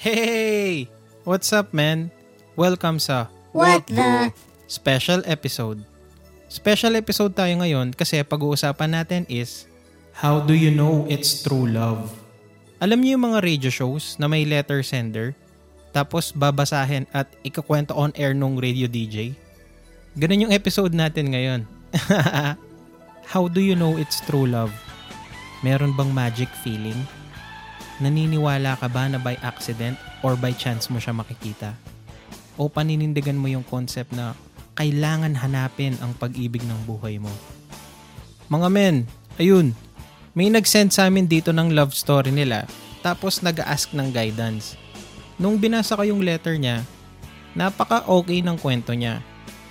Hey! What's up, man? Welcome sa What the? special episode. Special episode tayo ngayon kasi pag-uusapan natin is How do you know it's true love? Alam niyo yung mga radio shows na may letter sender tapos babasahin at ikakwento on air nung radio DJ? Ganun yung episode natin ngayon. How do you know it's true love? Meron bang magic feeling? Naniniwala ka ba na by accident or by chance mo siya makikita? O paninindigan mo yung concept na kailangan hanapin ang pag-ibig ng buhay mo? Mga men, ayun, may nag-send sa amin dito ng love story nila tapos nag-ask ng guidance. Nung binasa ko yung letter niya, napaka-okay ng kwento niya.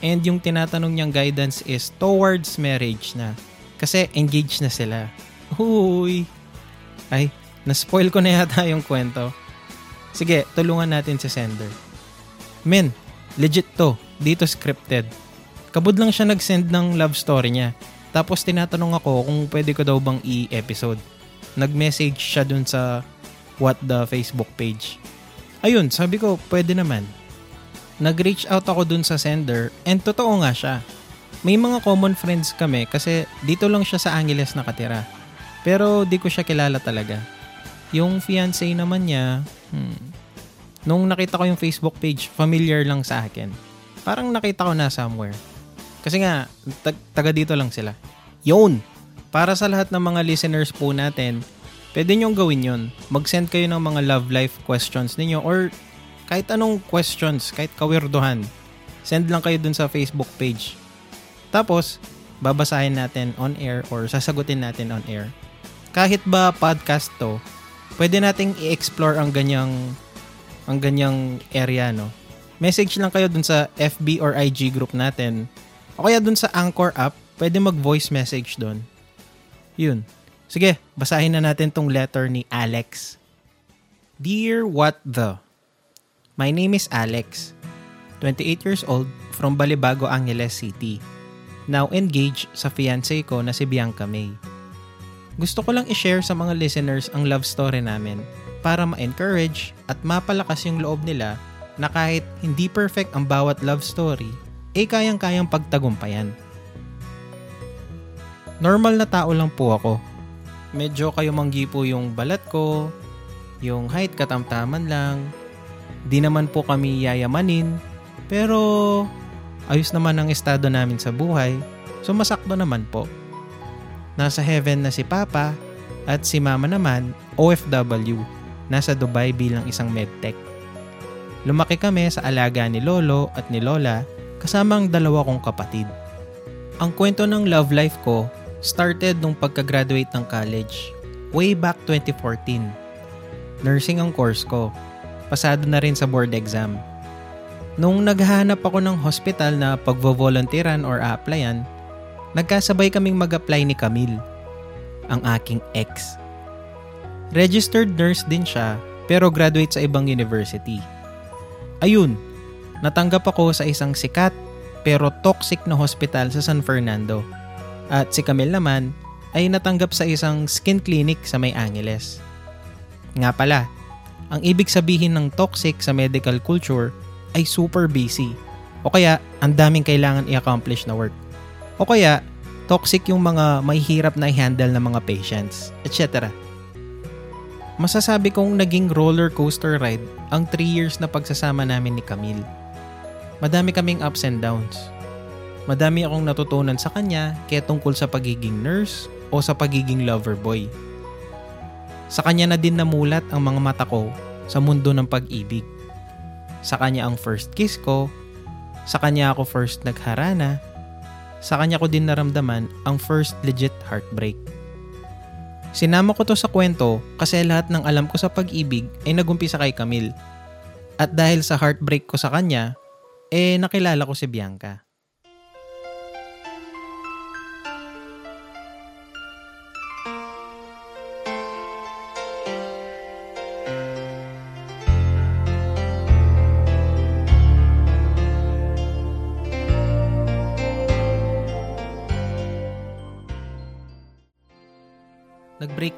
And yung tinatanong niyang guidance is towards marriage na. Kasi engaged na sila. Huy! Ay, na-spoil ko na yata yung kwento. Sige, tulungan natin si sender. Men, legit to. Dito scripted. Kabud lang siya nag-send ng love story niya. Tapos tinatanong ako kung pwede ko daw bang i-episode. Nag-message siya dun sa what the Facebook page. Ayun, sabi ko, pwede naman. Nag-reach out ako dun sa sender and totoo nga siya. May mga common friends kami kasi dito lang siya sa Angeles nakatira. Pero di ko siya kilala talaga. Yung fiancé naman niya, hmm, nung nakita ko yung Facebook page, familiar lang sa akin. Parang nakita ko na somewhere. Kasi nga, tag- taga dito lang sila. Yun! Para sa lahat ng mga listeners po natin, pwede nyong gawin yun. Mag-send kayo ng mga love life questions ninyo or kahit anong questions, kahit kawirduhan. Send lang kayo dun sa Facebook page. Tapos, babasahin natin on air or sasagutin natin on air. Kahit ba podcast to, pwede nating i-explore ang ganyang ang ganyang area, no? Message lang kayo dun sa FB or IG group natin. O kaya dun sa Anchor app, pwede mag-voice message dun. Yun. Sige, basahin na natin tong letter ni Alex. Dear What The? My name is Alex, 28 years old, from Balibago, Angeles City. Now engaged sa fiancé ko na si Bianca May. Gusto ko lang i-share sa mga listeners ang love story namin para ma-encourage at mapalakas yung loob nila na kahit hindi perfect ang bawat love story, eh kayang-kayang pagtagumpayan. Normal na tao lang po ako. Medyo kayo manggi po yung balat ko, yung height katamtaman lang. Di naman po kami yayamanin, pero ayos naman ang estado namin sa buhay, so masakto naman po. Nasa heaven na si Papa at si Mama naman OFW, nasa Dubai bilang isang medtech. Lumaki kami sa alaga ni Lolo at ni Lola kasama ang dalawa kong kapatid. Ang kwento ng love life ko started nung pagka-graduate ng college, way back 2014. Nursing ang course ko. Pasado na rin sa board exam. Nung naghahanap ako ng hospital na pagvo-volunteeran or applyan, nagkasabay kaming mag-apply ni Camille, ang aking ex. Registered nurse din siya pero graduate sa ibang university. Ayun, natanggap ako sa isang sikat pero toxic na hospital sa San Fernando. At si Camille naman ay natanggap sa isang skin clinic sa May Angeles. Nga pala, ang ibig sabihin ng toxic sa medical culture ay super busy. O kaya, ang daming kailangan i-accomplish na work. O kaya, toxic yung mga mahihirap na i-handle ng mga patients, etc. Masasabi kong naging roller coaster ride ang 3 years na pagsasama namin ni Camille. Madami kaming ups and downs. Madami akong natutunan sa kanya kaya tungkol sa pagiging nurse o sa pagiging lover boy. Sa kanya na din namulat ang mga mata ko sa mundo ng pag-ibig. Sa kanya ang first kiss ko, sa kanya ako first nagharana, sa kanya ko din naramdaman ang first legit heartbreak. Sinama ko to sa kwento kasi lahat ng alam ko sa pag-ibig ay nagumpisa kay Camille. At dahil sa heartbreak ko sa kanya, eh nakilala ko si Bianca.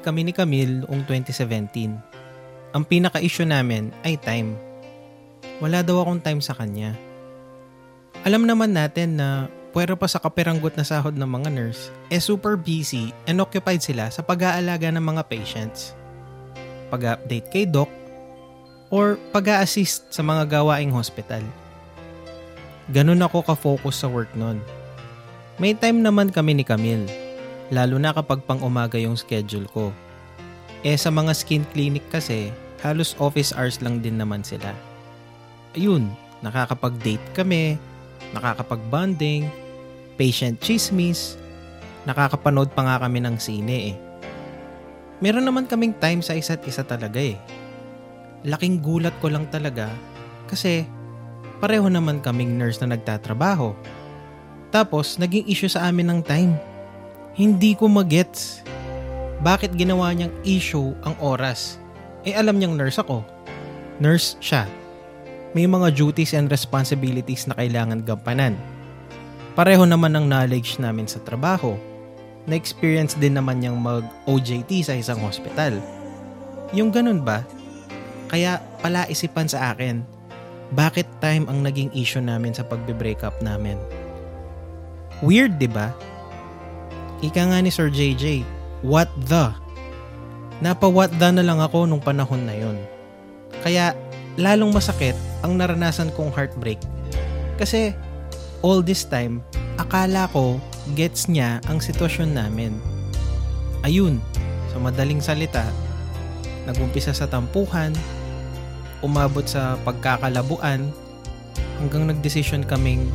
Kami ni Camille noong 2017. ang pinaka-issue namin ay time. Wala daw akong time sa kanya. Alam naman natin na puwero pa sa kapiranggot na sahod ng mga nurse, eh super busy and occupied sila sa pag-aalaga ng mga patients. Pag-update kay doc, or pag-assist sa mga gawaing hospital. Ganun ako ka-focus sa work nun. May time naman kami ni Camille, lalo na kapag pang umaga yung schedule ko. Eh sa mga skin clinic kasi, halos office hours lang din naman sila. Ayun, nakakapag-date kami, nakakapag-bonding, patient chismis, nakakapanood pa nga kami ng sine eh. Meron naman kaming time sa isa't isa talaga eh. Laking gulat ko lang talaga kasi pareho naman kaming nurse na nagtatrabaho. Tapos naging issue sa amin ng time. Hindi ko magets. Bakit ginawa niyang issue ang oras? Eh alam niyang nurse ako. Nurse siya. May mga duties and responsibilities na kailangan gampanan. Pareho naman ang knowledge namin sa trabaho. Na-experience din naman niyang mag-OJT sa isang hospital. Yung ganun ba? Kaya palaisipan sa akin, bakit time ang naging issue namin sa pagbe-break up namin? Weird, di ba? Ika nga ni Sir JJ, what the? Napa-what the na lang ako nung panahon na yon. Kaya lalong masakit ang naranasan kong heartbreak. Kasi all this time, akala ko gets niya ang sitwasyon namin. Ayun, sa madaling salita, nagumpisa sa tampuhan, umabot sa pagkakalabuan hanggang nagdesisyon kaming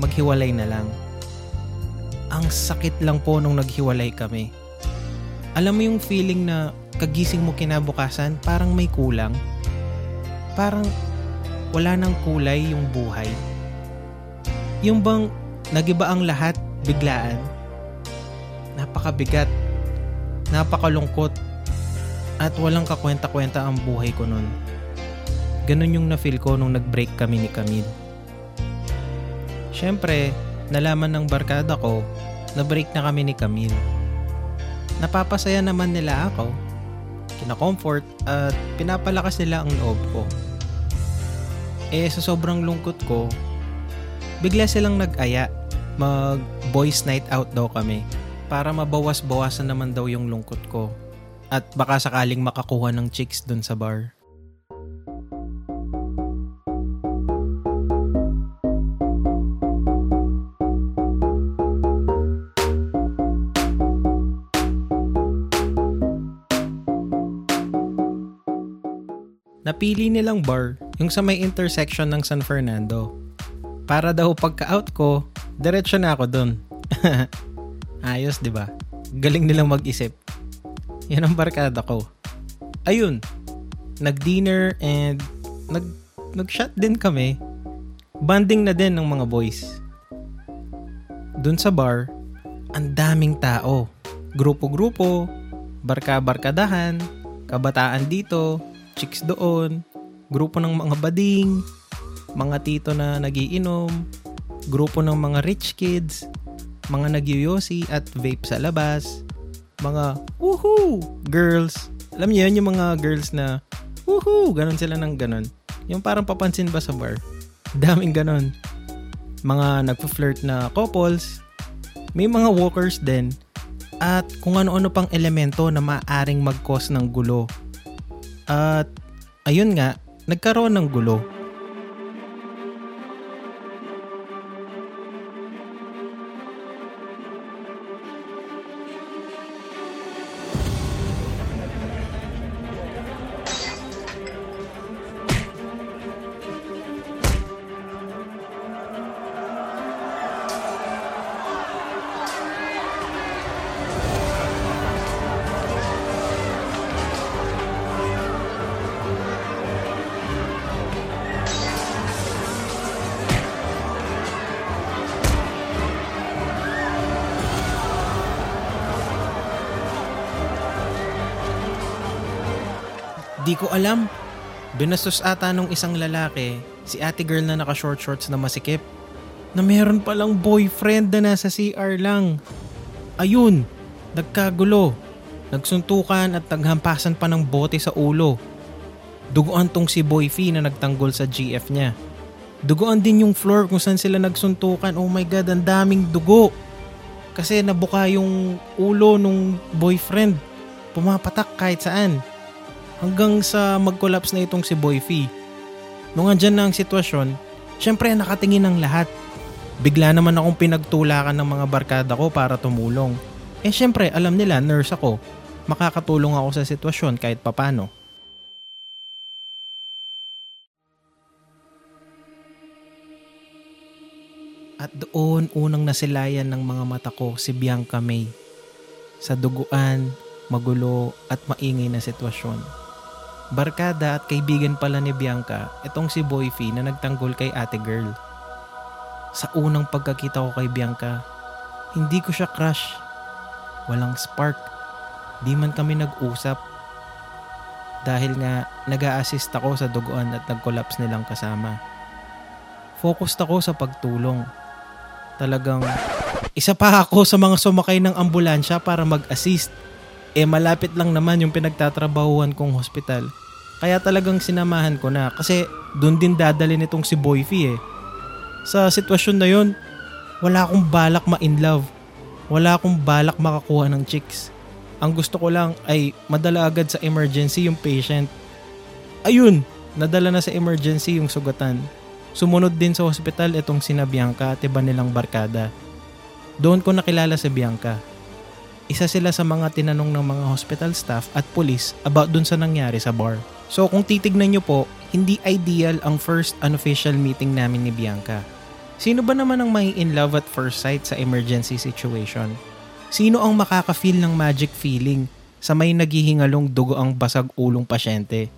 maghiwalay na lang. Ang sakit lang po nung naghiwalay kami. Alam mo yung feeling na kagising mo kinabukasan parang may kulang? Parang wala nang kulay yung buhay. Yung bang nagiba ang lahat biglaan? Napakabigat, napakalungkot, at walang kakwenta-kwenta ang buhay ko nun. Ganun yung na-feel ko nung nag-break kami ni Camille. Siyempre, nalaman ng barkada ko na break na kami ni Camille. Napapasaya naman nila ako, kina-comfort at pinapalakas nila ang loob ko. Eh sa sobrang lungkot ko, bigla silang nag-aya mag boys night out daw kami para mabawas-bawasan naman daw yung lungkot ko at baka sakaling makakuha ng chicks dun sa bar. Napili nilang bar yung sa may intersection ng San Fernando. Para daw pagka-out ko, diretso na ako dun. Ayos, di ba? Galing nilang mag-isip. Yan ang barkada ko. Ayun, nag-dinner and nag nag-shot din kami. Banding na din ng mga boys. Dun sa bar, ang daming tao. Grupo-grupo, barka-barkadahan, kabataan dito, chicks doon, grupo ng mga bading, mga tito na nagiinom, grupo ng mga rich kids, mga nagyoyosi at vape sa labas, mga woohoo girls. Alam niyo yun yung mga girls na woohoo, ganun sila ng ganun. Yung parang papansin ba sa bar? Daming ganun. Mga nagpo-flirt na couples, may mga walkers din, at kung ano-ano pang elemento na maaring mag-cause ng gulo at ayun nga, nagkaroon ng gulo. Di ko alam. Binastos ata nung isang lalaki, si ate girl na naka short shorts na masikip, na meron palang boyfriend na nasa CR lang. Ayun, nagkagulo. Nagsuntukan at naghampasan pa ng bote sa ulo. Duguan tong si Boy Fee na nagtanggol sa GF niya. Duguan din yung floor kung saan sila nagsuntukan. Oh my God, ang daming dugo. Kasi nabuka yung ulo nung boyfriend. Pumapatak kahit saan. Hanggang sa mag-collapse na itong si Boy Fee. Nung andyan na ang sitwasyon, syempre nakatingin ng lahat. Bigla naman akong pinagtulakan ng mga barkada ko para tumulong. Eh syempre, alam nila, nurse ako. Makakatulong ako sa sitwasyon kahit papano. At doon unang nasilayan ng mga mata ko si Bianca May. Sa duguan, magulo at maingay na sitwasyon. Barkada at kaibigan pala ni Bianca itong si Boyfie na nagtanggol kay ate girl. Sa unang pagkakita ko kay Bianca, hindi ko siya crush. Walang spark. Di man kami nag-usap. Dahil nga nag assist ako sa duguan at nag-collapse nilang kasama. Focused ako sa pagtulong Talagang isa pa ako sa mga sumakay ng ambulansya para mag-assist. Eh malapit lang naman yung pinagtatrabahuan kong hospital. Kaya talagang sinamahan ko na kasi doon din dadali nitong si Boyfie eh. Sa sitwasyon na yon, wala akong balak ma-in love. Wala akong balak makakuha ng chicks. Ang gusto ko lang ay madala agad sa emergency yung patient. Ayun, nadala na sa emergency yung sugatan. Sumunod din sa hospital itong sina Bianca at iba nilang barkada. Doon ko nakilala si Bianca. Isa sila sa mga tinanong ng mga hospital staff at police about dun sa nangyari sa bar. So kung titignan nyo po, hindi ideal ang first unofficial meeting namin ni Bianca. Sino ba naman ang may in love at first sight sa emergency situation? Sino ang makaka-feel ng magic feeling sa may naghihingalong dugo ang basag ulong pasyente?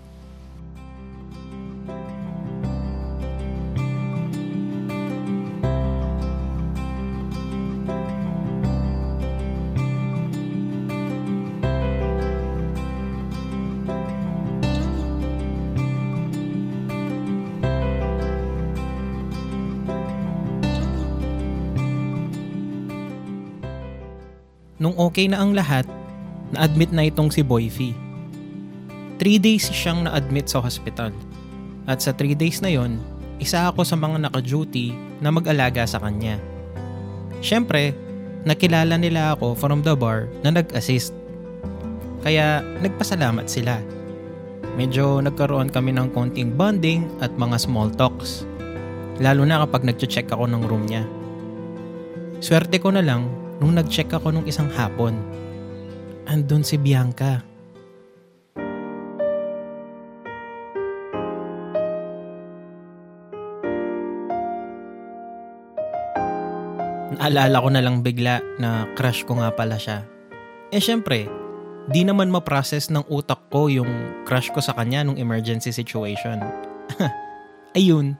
Okay na ang lahat, na-admit na itong si Boyfie. Three days siyang na-admit sa hospital. At sa three days na yon, isa ako sa mga naka-duty na mag-alaga sa kanya. Siyempre, nakilala nila ako from the bar na nag-assist. Kaya nagpasalamat sila. Medyo nagkaroon kami ng konting bonding at mga small talks. Lalo na kapag nag-check ako ng room niya. Swerte ko na lang nung nag-check ako nung isang hapon. Andun si Bianca. Naalala ko na lang bigla na crush ko nga pala siya. Eh syempre, di naman ma-process ng utak ko yung crush ko sa kanya nung emergency situation. Ayun,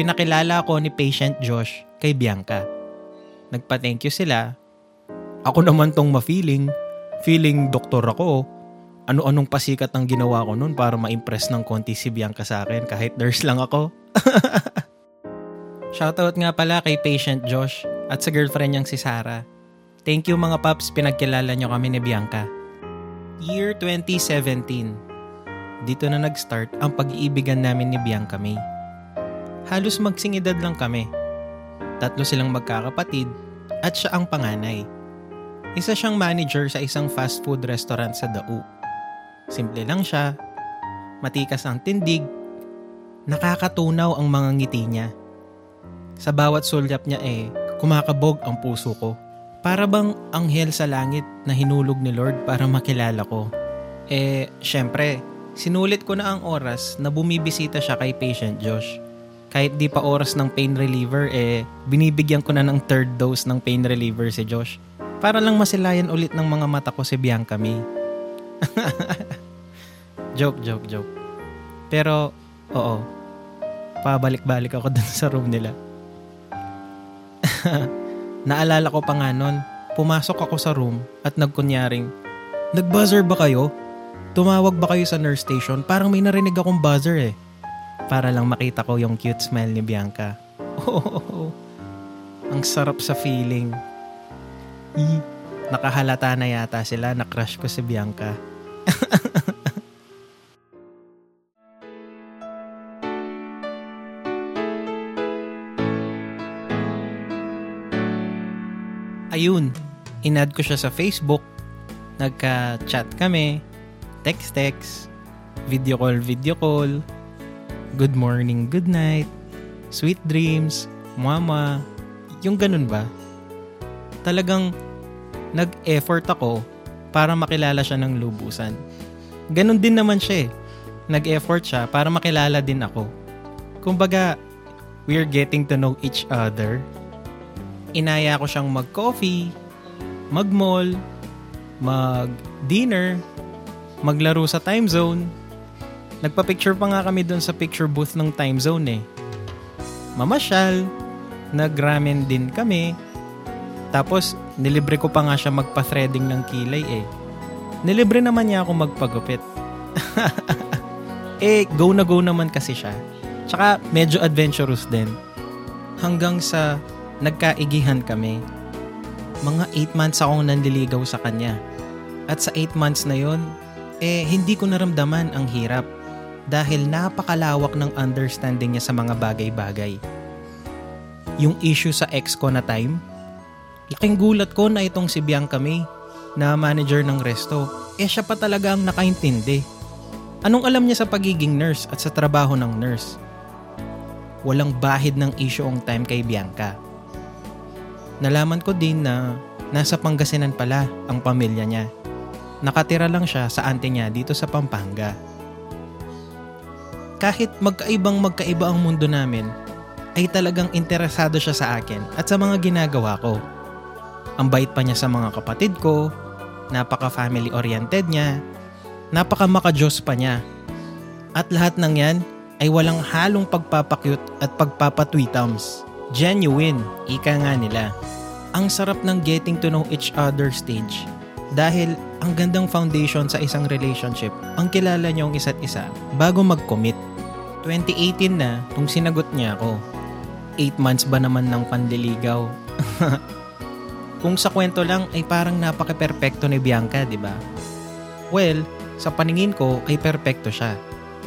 pinakilala ko ni patient Josh kay Bianca nagpa-thank you sila. Ako naman tong ma-feeling, feeling doktor ako. Ano-anong pasikat ang ginawa ko noon para ma-impress ng konti si Bianca sa akin kahit nurse lang ako. Shoutout nga pala kay patient Josh at sa girlfriend niyang si Sarah. Thank you mga paps, pinagkilala niyo kami ni Bianca. Year 2017. Dito na nag-start ang pag-iibigan namin ni Bianca May. Halos magsingidad lang kami Tatlo silang magkakapatid at siya ang panganay. Isa siyang manager sa isang fast food restaurant sa Dau. Simple lang siya, matikas ang tindig, nakakatunaw ang mga ngiti niya. Sa bawat sulyap niya eh, kumakabog ang puso ko. Para bang anghel sa langit na hinulog ni Lord para makilala ko. Eh, syempre, sinulit ko na ang oras na bumibisita siya kay patient Josh kahit di pa oras ng pain reliever, eh, binibigyan ko na ng third dose ng pain reliever si Josh. Para lang masilayan ulit ng mga mata ko si Bianca May. joke, joke, joke. Pero, oo. Pabalik-balik ako dun sa room nila. Naalala ko pa nga nun, pumasok ako sa room at nagkunyaring, Nag-buzzer ba kayo? Tumawag ba kayo sa nurse station? Parang may narinig akong buzzer eh para lang makita ko yung cute smile ni Bianca. Oh, ang sarap sa feeling. E, nakahalata na yata sila na crush ko si Bianca. Ayun, inad ko siya sa Facebook. Nagka-chat kami, text-text, video call, video call good morning, good night, sweet dreams, mama, yung ganun ba? Talagang nag-effort ako para makilala siya ng lubusan. Ganon din naman siya eh. Nag-effort siya para makilala din ako. Kumbaga, we're getting to know each other. Inaya ko siyang mag-coffee, mag-mall, mag-dinner, maglaro sa time zone. Nagpa-picture pa nga kami doon sa picture booth ng time zone eh. Mamasyal, nag-ramen din kami. Tapos, nilibre ko pa nga siya magpa-threading ng kilay eh. Nilibre naman niya ako magpagupit. eh, go na go naman kasi siya. Tsaka medyo adventurous din. Hanggang sa nagkaigihan kami. Mga 8 months akong nandiligaw sa kanya. At sa 8 months na yon, eh hindi ko naramdaman ang hirap dahil napakalawak ng understanding niya sa mga bagay-bagay. Yung issue sa ex ko na time, laking gulat ko na itong si Bianca May na manager ng resto, eh siya pa talaga ang nakaintindi. Anong alam niya sa pagiging nurse at sa trabaho ng nurse? Walang bahid ng issue ang time kay Bianca. Nalaman ko din na nasa Pangasinan pala ang pamilya niya. Nakatira lang siya sa ante niya dito sa Pampanga. Kahit magkaibang magkaiba ang mundo namin, ay talagang interesado siya sa akin at sa mga ginagawa ko. Ang bait pa niya sa mga kapatid ko, napaka-family oriented niya, napaka-makajos pa niya. At lahat ng yan ay walang halong pagpapakyut at pagpapatwitams. Genuine, ika nga nila. Ang sarap ng getting to know each other stage dahil ang gandang foundation sa isang relationship ang kilala niyo ang isa't isa bago mag-commit. 2018 na nung sinagot niya ako. 8 months ba naman ng pandiligaw? Kung sa kwento lang ay parang napaka-perpekto ni Bianca, di ba? Well, sa paningin ko ay perpekto siya.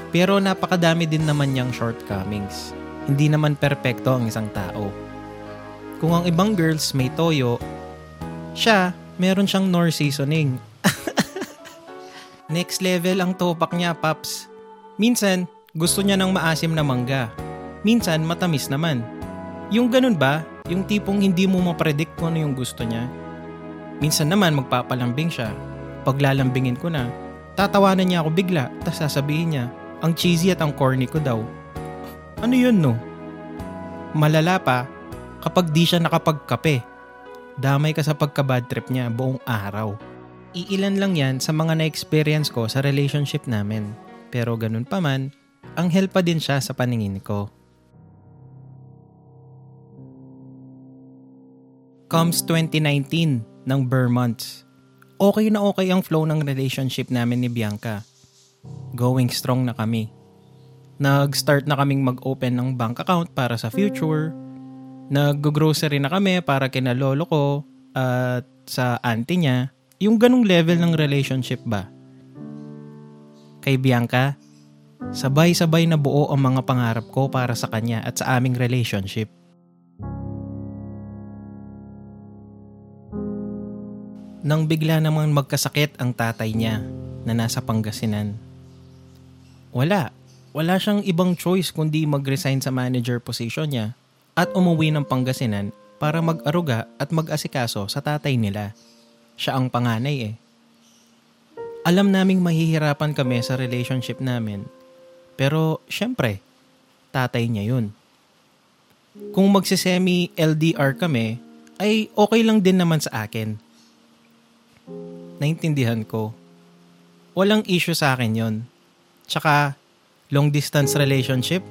Pero napakadami din naman niyang shortcomings. Hindi naman perpekto ang isang tao. Kung ang ibang girls may toyo, siya, meron siyang nor seasoning. Next level ang topak niya, Paps. Minsan, gusto niya ng maasim na mangga. Minsan, matamis naman. Yung ganun ba, yung tipong hindi mo mapredict kung ano yung gusto niya. Minsan naman magpapalambing siya. Paglalambingin ko na, tatawanan niya ako bigla, tapos sasabihin niya, ang cheesy at ang corny ko daw. Ano yun no? Malala pa, kapag di siya nakapagkape, damay ka sa pagka-bad trip niya buong araw. Iilan lang yan sa mga na-experience ko sa relationship namin. Pero ganun pa man, anghel pa din siya sa paningin ko. Comes 2019 ng Burr months. Okay na okay ang flow ng relationship namin ni Bianca. Going strong na kami. Nag-start na kaming mag-open ng bank account para sa future. Nag-grocery na kami para kina lolo ko at sa auntie niya. Yung ganong level ng relationship ba? Kay Bianca, sabay-sabay na buo ang mga pangarap ko para sa kanya at sa aming relationship. Nang bigla namang magkasakit ang tatay niya na nasa Pangasinan. Wala. Wala siyang ibang choice kundi mag-resign sa manager position niya at umuwi ng Pangasinan para mag-aruga at mag-asikaso sa tatay nila. Siya ang panganay eh. Alam naming mahihirapan kami sa relationship namin. Pero syempre, tatay niya yun. Kung magsisemi LDR kami, ay okay lang din naman sa akin naintindihan ko. Walang issue sa akin yon. Tsaka, long distance relationship,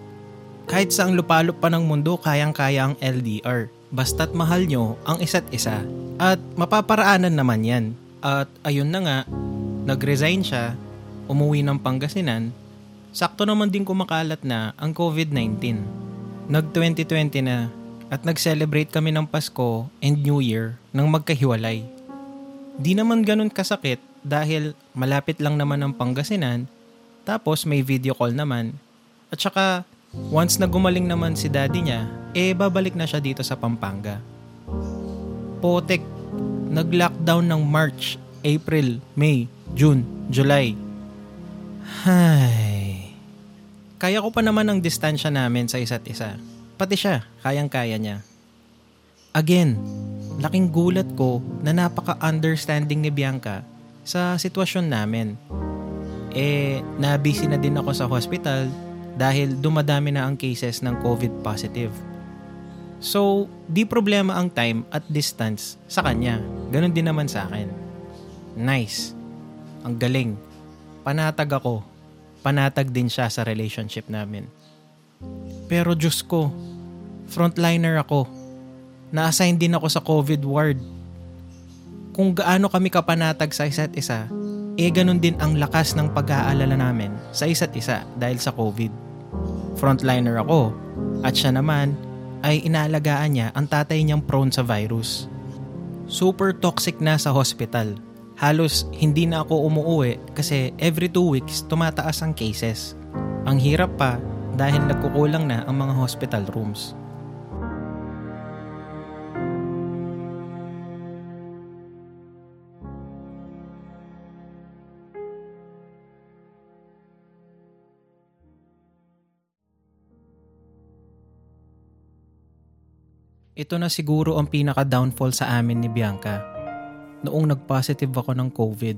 kahit sa ang lupalop pa ng mundo, kayang-kaya ang LDR. Basta't mahal nyo ang isa't isa. At mapaparaanan naman yan. At ayun na nga, nag-resign siya, umuwi ng Pangasinan, sakto naman din kumakalat na ang COVID-19. Nag-2020 na at nag-celebrate kami ng Pasko and New Year nang magkahiwalay. Di naman ganun kasakit dahil malapit lang naman ang Pangasinan tapos may video call naman. At saka once na gumaling naman si daddy niya, eh babalik na siya dito sa Pampanga. Potek, nag-lockdown ng March, April, May, June, July. Hay. Kaya ko pa naman ang distansya namin sa isa't isa. Pati siya, kayang-kaya niya. Again, laking gulat ko na napaka-understanding ni Bianca sa sitwasyon namin. Eh, nabisi na din ako sa hospital dahil dumadami na ang cases ng COVID positive. So, di problema ang time at distance sa kanya. Ganon din naman sa akin. Nice. Ang galing. Panatag ako. Panatag din siya sa relationship namin. Pero Diyos ko, frontliner ako. Na-assign din ako sa COVID ward. Kung gaano kami kapanatag sa isa't isa, eh ganun din ang lakas ng pag-aalala namin sa isa't isa dahil sa COVID. Frontliner ako at siya naman ay inaalagaan niya ang tatay niyang prone sa virus. Super toxic na sa hospital. Halos hindi na ako umuuwi kasi every two weeks tumataas ang cases. Ang hirap pa dahil nagkukulang na ang mga hospital rooms. Ito na siguro ang pinaka-downfall sa amin ni Bianca. Noong nag-positive ako ng COVID.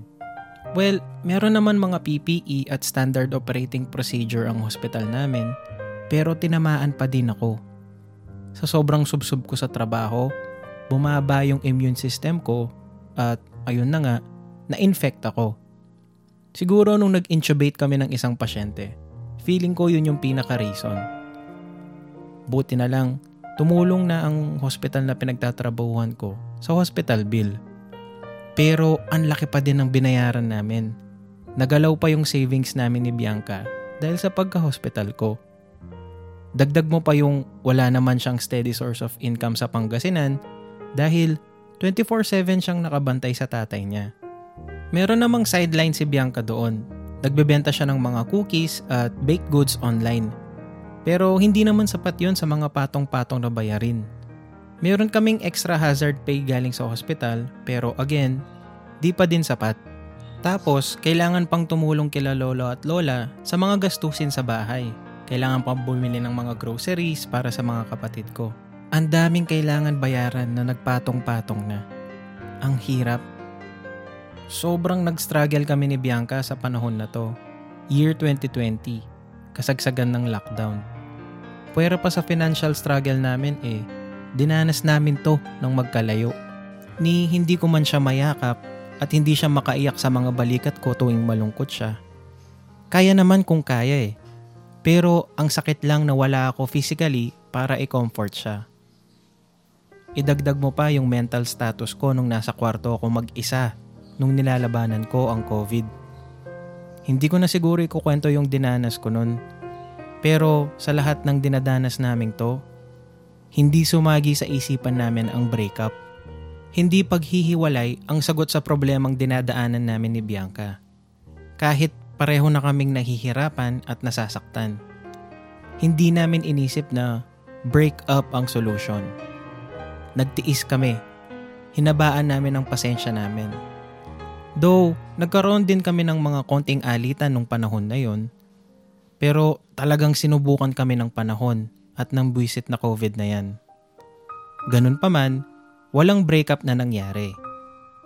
Well, meron naman mga PPE at standard operating procedure ang hospital namin, pero tinamaan pa din ako. Sa sobrang subsub ko sa trabaho, bumaba yung immune system ko at ayun na nga, na-infect ako. Siguro nung nag-intubate kami ng isang pasyente, feeling ko yun yung pinaka-reason. Buti na lang, tumulong na ang hospital na pinagtatrabahuhan ko sa hospital bill. Pero ang laki pa din ng binayaran namin. Nagalaw pa yung savings namin ni Bianca dahil sa pagka-hospital ko. Dagdag mo pa yung wala naman siyang steady source of income sa Pangasinan dahil 24-7 siyang nakabantay sa tatay niya. Meron namang sideline si Bianca doon. Nagbebenta siya ng mga cookies at baked goods online pero hindi naman sapat yon sa mga patong-patong na bayarin. Meron kaming extra hazard pay galing sa hospital pero again, di pa din sapat. Tapos, kailangan pang tumulong kila lolo at lola sa mga gastusin sa bahay. Kailangan pang bumili ng mga groceries para sa mga kapatid ko. Ang daming kailangan bayaran na nagpatong-patong na. Ang hirap. Sobrang nag-struggle kami ni Bianca sa panahon na to. Year 2020 kasagsagan ng lockdown. Pwera pa sa financial struggle namin eh, dinanas namin to ng magkalayo. Ni hindi ko man siya mayakap at hindi siya makaiyak sa mga balikat ko tuwing malungkot siya. Kaya naman kung kaya eh. Pero ang sakit lang na wala ako physically para i-comfort siya. Idagdag mo pa yung mental status ko nung nasa kwarto ako mag-isa nung nilalabanan ko ang COVID. Hindi ko na siguro ikukwento yung dinanas ko nun. Pero sa lahat ng dinadanas naming to, hindi sumagi sa isipan namin ang breakup. Hindi paghihiwalay ang sagot sa problemang dinadaanan namin ni Bianca. Kahit pareho na kaming nahihirapan at nasasaktan. Hindi namin inisip na break up ang solution. Nagtiis kami. Hinabaan namin ang pasensya namin Though, nagkaroon din kami ng mga konting alitan nung panahon na yon. Pero talagang sinubukan kami ng panahon at ng buwisit na COVID na yan. Ganun pa man, walang breakup na nangyari.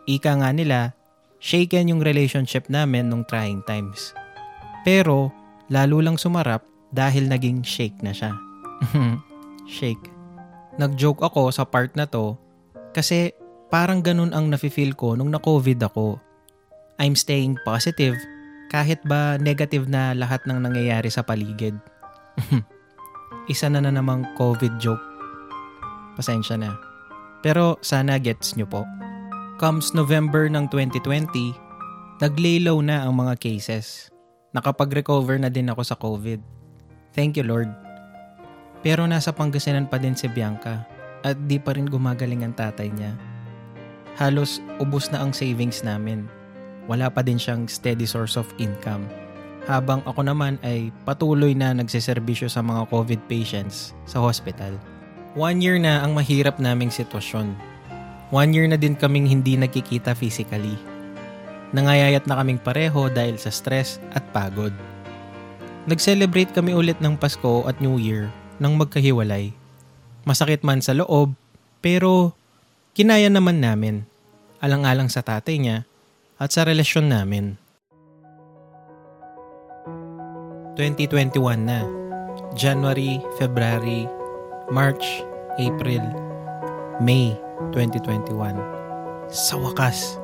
Ika nga nila, shaken yung relationship namin nung trying times. Pero, lalo lang sumarap dahil naging shake na siya. shake. Nag-joke ako sa part na to kasi parang ganun ang nafe-feel ko nung na-COVID ako. I'm staying positive kahit ba negative na lahat ng nangyayari sa paligid. Isa na na namang COVID joke. Pasensya na. Pero sana gets nyo po. Comes November ng 2020, naglaylow na ang mga cases. Nakapag-recover na din ako sa COVID. Thank you Lord. Pero nasa Pangasinan pa din si Bianca at di pa rin gumagaling ang tatay niya. Halos ubos na ang savings namin wala pa din siyang steady source of income. Habang ako naman ay patuloy na nagsiservisyo sa mga COVID patients sa hospital. One year na ang mahirap naming sitwasyon. One year na din kaming hindi nagkikita physically. Nangayayat na kaming pareho dahil sa stress at pagod. Nag-celebrate kami ulit ng Pasko at New Year nang magkahiwalay. Masakit man sa loob, pero kinaya naman namin. Alang-alang sa tatay niya at sa relasyon namin. 2021 na. January, February, March, April, May 2021. Sa wakas,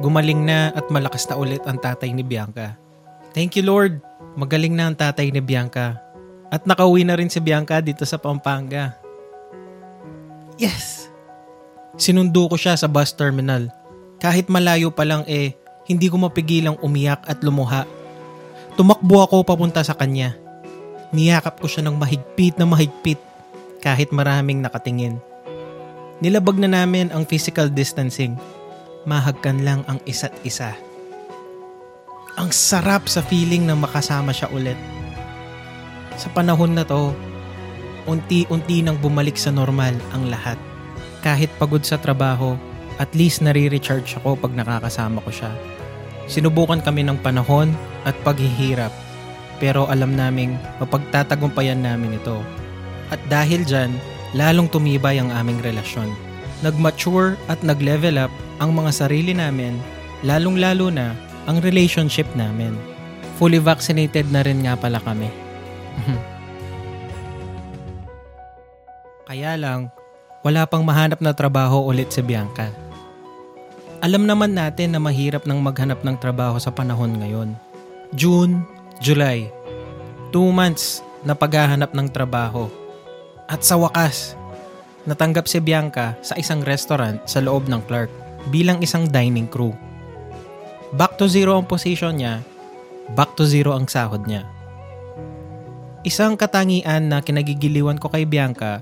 gumaling na at malakas na ulit ang tatay ni Bianca. Thank you Lord, magaling na ang tatay ni Bianca. At nakauwi na rin si Bianca dito sa Pampanga. Yes! Sinundo ko siya sa bus terminal. Kahit malayo pa lang eh, hindi ko mapigilang umiyak at lumuha. Tumakbo ako papunta sa kanya. Niyakap ko siya ng mahigpit na mahigpit kahit maraming nakatingin. Nilabag na namin ang physical distancing. Mahagkan lang ang isa't isa. Ang sarap sa feeling na makasama siya ulit. Sa panahon na to, unti-unti nang bumalik sa normal ang lahat. Kahit pagod sa trabaho, at least nare-recharge ako pag nakakasama ko siya. Sinubukan kami ng panahon at paghihirap, pero alam naming mapagtatagumpayan namin ito. At dahil dyan, lalong tumibay ang aming relasyon. Nag-mature at nag-level up ang mga sarili namin, lalong-lalo na ang relationship namin. Fully vaccinated na rin nga pala kami. Kaya lang, wala pang mahanap na trabaho ulit si Bianca. Alam naman natin na mahirap nang maghanap ng trabaho sa panahon ngayon. June, July, two months na paghahanap ng trabaho at sa wakas, natanggap si Bianca sa isang restaurant sa loob ng Clark bilang isang dining crew. Back to zero ang position niya, back to zero ang sahod niya. Isang katangian na kinagigiliwan ko kay Bianca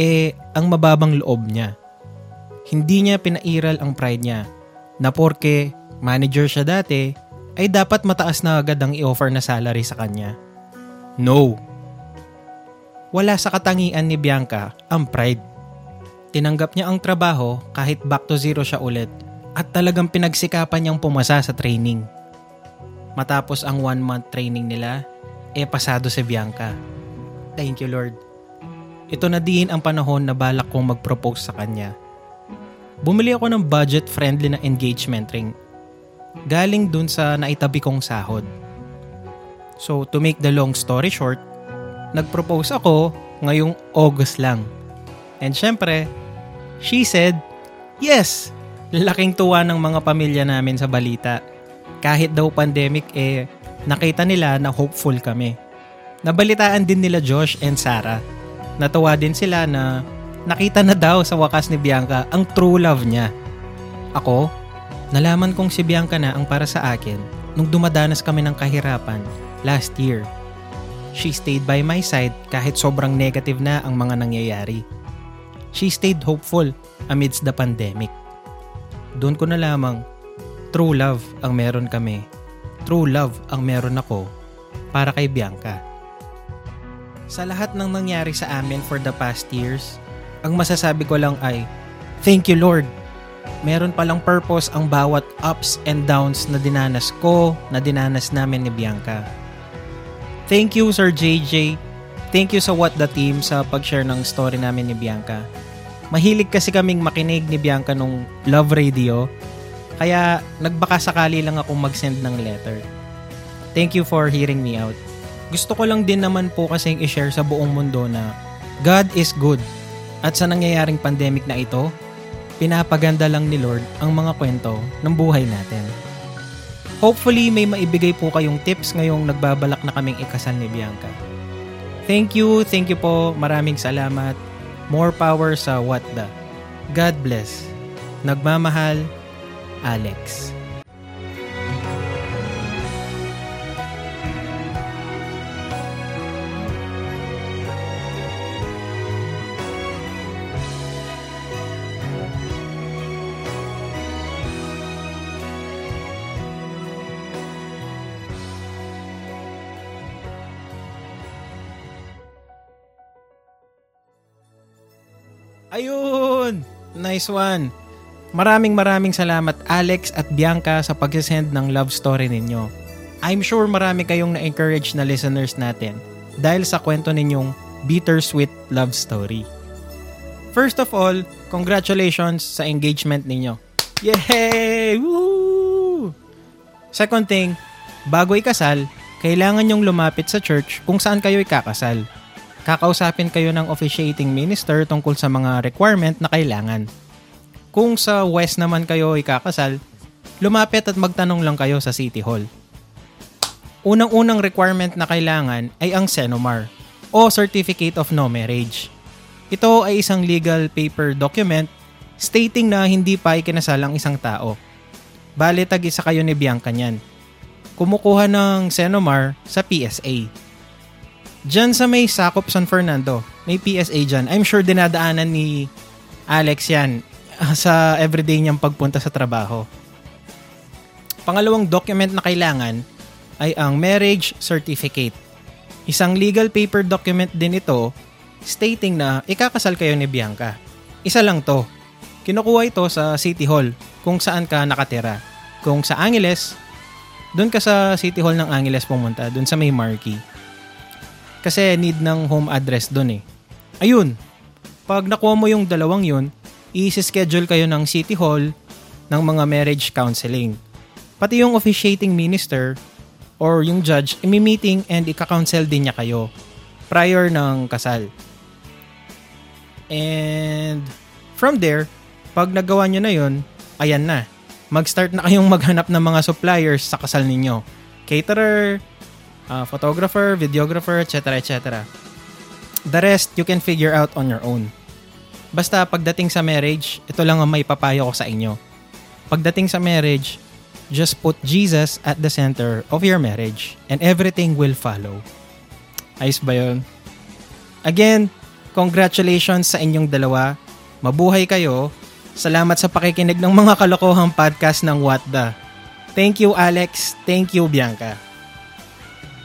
eh ang mababang loob niya. Hindi niya pinairal ang pride niya na porke manager siya dati ay dapat mataas na agad ang i-offer na salary sa kanya. No, wala sa katangian ni Bianca ang pride. Tinanggap niya ang trabaho kahit back to zero siya ulit at talagang pinagsikapan niyang pumasa sa training. Matapos ang one month training nila, e eh pasado si Bianca. Thank you Lord. Ito na din ang panahon na balak kong mag-propose sa kanya. Bumili ako ng budget-friendly na engagement ring. Galing dun sa naitabi kong sahod. So to make the long story short, nag-propose ako ngayong August lang. And syempre, she said, yes! Laking tuwa ng mga pamilya namin sa balita. Kahit daw pandemic eh, nakita nila na hopeful kami. Nabalitaan din nila Josh and Sarah. Natuwa din sila na nakita na daw sa wakas ni Bianca ang true love niya. Ako, nalaman kong si Bianca na ang para sa akin nung dumadanas kami ng kahirapan last year She stayed by my side kahit sobrang negative na ang mga nangyayari. She stayed hopeful amidst the pandemic. Doon ko na lamang, true love ang meron kami. True love ang meron ako para kay Bianca. Sa lahat ng nangyari sa amin for the past years, ang masasabi ko lang ay, Thank you Lord! Meron palang purpose ang bawat ups and downs na dinanas ko, na dinanas namin ni Bianca Thank you Sir JJ. Thank you sa What the Team sa pag-share ng story namin ni Bianca. Mahilig kasi kaming makinig ni Bianca nung Love Radio. Kaya nagbaka sakali lang akong mag-send ng letter. Thank you for hearing me out. Gusto ko lang din naman po kasing i-share sa buong mundo na God is good. At sa nangyayaring pandemic na ito, pinapaganda lang ni Lord ang mga kwento ng buhay natin. Hopefully may maibigay po kayong tips ngayong nagbabalak na kaming ikasal ni Bianca. Thank you, thank you po. Maraming salamat. More power sa What The. God bless. Nagmamahal, Alex. Nice one. Maraming maraming salamat Alex at Bianca sa pag-send ng love story ninyo. I'm sure marami kayong na-encourage na listeners natin dahil sa kwento ninyong bittersweet love story. First of all, congratulations sa engagement ninyo. Yay! Woo! Second thing, bago ikasal, kailangan yung lumapit sa church kung saan kayo ikakasal. Kakausapin kayo ng officiating minister tungkol sa mga requirement na kailangan. Kung sa west naman kayo ikakasal, lumapit at magtanong lang kayo sa City Hall. Unang-unang requirement na kailangan ay ang Senomar o Certificate of No Marriage. Ito ay isang legal paper document stating na hindi pa ikinasal ang isang tao. Bale, tag-isa kayo ni Bianca niyan. Kumukuha ng Senomar sa PSA. Diyan sa may Sakop San Fernando, may PSA dyan. I'm sure dinadaanan ni Alex yan sa everyday niyang pagpunta sa trabaho. Pangalawang document na kailangan ay ang marriage certificate. Isang legal paper document din ito stating na ikakasal kayo ni Bianca. Isa lang to. Kinukuha ito sa City Hall kung saan ka nakatira. Kung sa Angeles, doon ka sa City Hall ng Angeles pumunta, doon sa may marquee. Kasi need ng home address doon eh. Ayun, pag nakuha mo yung dalawang yun, i-schedule kayo ng City Hall ng mga marriage counseling. Pati yung officiating minister or yung judge, imi-meeting and ika-counsel din niya kayo prior ng kasal. And from there, pag nagawa nyo na yun, ayan na. Mag-start na kayong maghanap ng mga suppliers sa kasal ninyo. Caterer, uh, photographer, videographer, etc. etc. The rest, you can figure out on your own. Basta pagdating sa marriage, ito lang ang may papayo ko sa inyo. Pagdating sa marriage, just put Jesus at the center of your marriage and everything will follow. Ayos ba yun? Again, congratulations sa inyong dalawa. Mabuhay kayo. Salamat sa pakikinig ng mga kalokohang podcast ng What The. Thank you Alex. Thank you Bianca.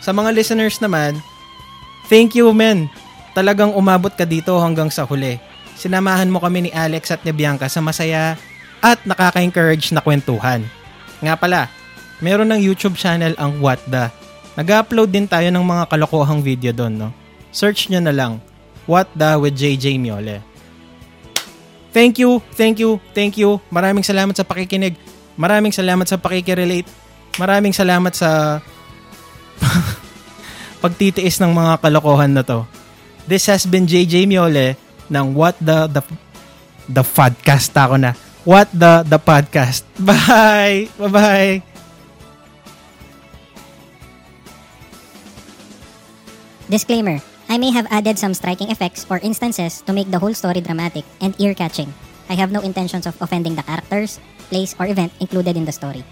Sa mga listeners naman, thank you men. Talagang umabot ka dito hanggang sa huli sinamahan mo kami ni Alex at ni Bianca sa masaya at nakaka-encourage na kwentuhan. Nga pala, meron ng YouTube channel ang What The. Nag-upload din tayo ng mga kalokohang video doon, no? Search nyo na lang, What The with JJ Miole. Thank you, thank you, thank you. Maraming salamat sa pakikinig. Maraming salamat sa pakikirelate. Maraming salamat sa pagtitiis ng mga kalokohan na to. This has been JJ Miole ng What the the the podcast ako na. What the the podcast. Bye. Bye-bye. Disclaimer. I may have added some striking effects or instances to make the whole story dramatic and ear-catching. I have no intentions of offending the characters, place, or event included in the story.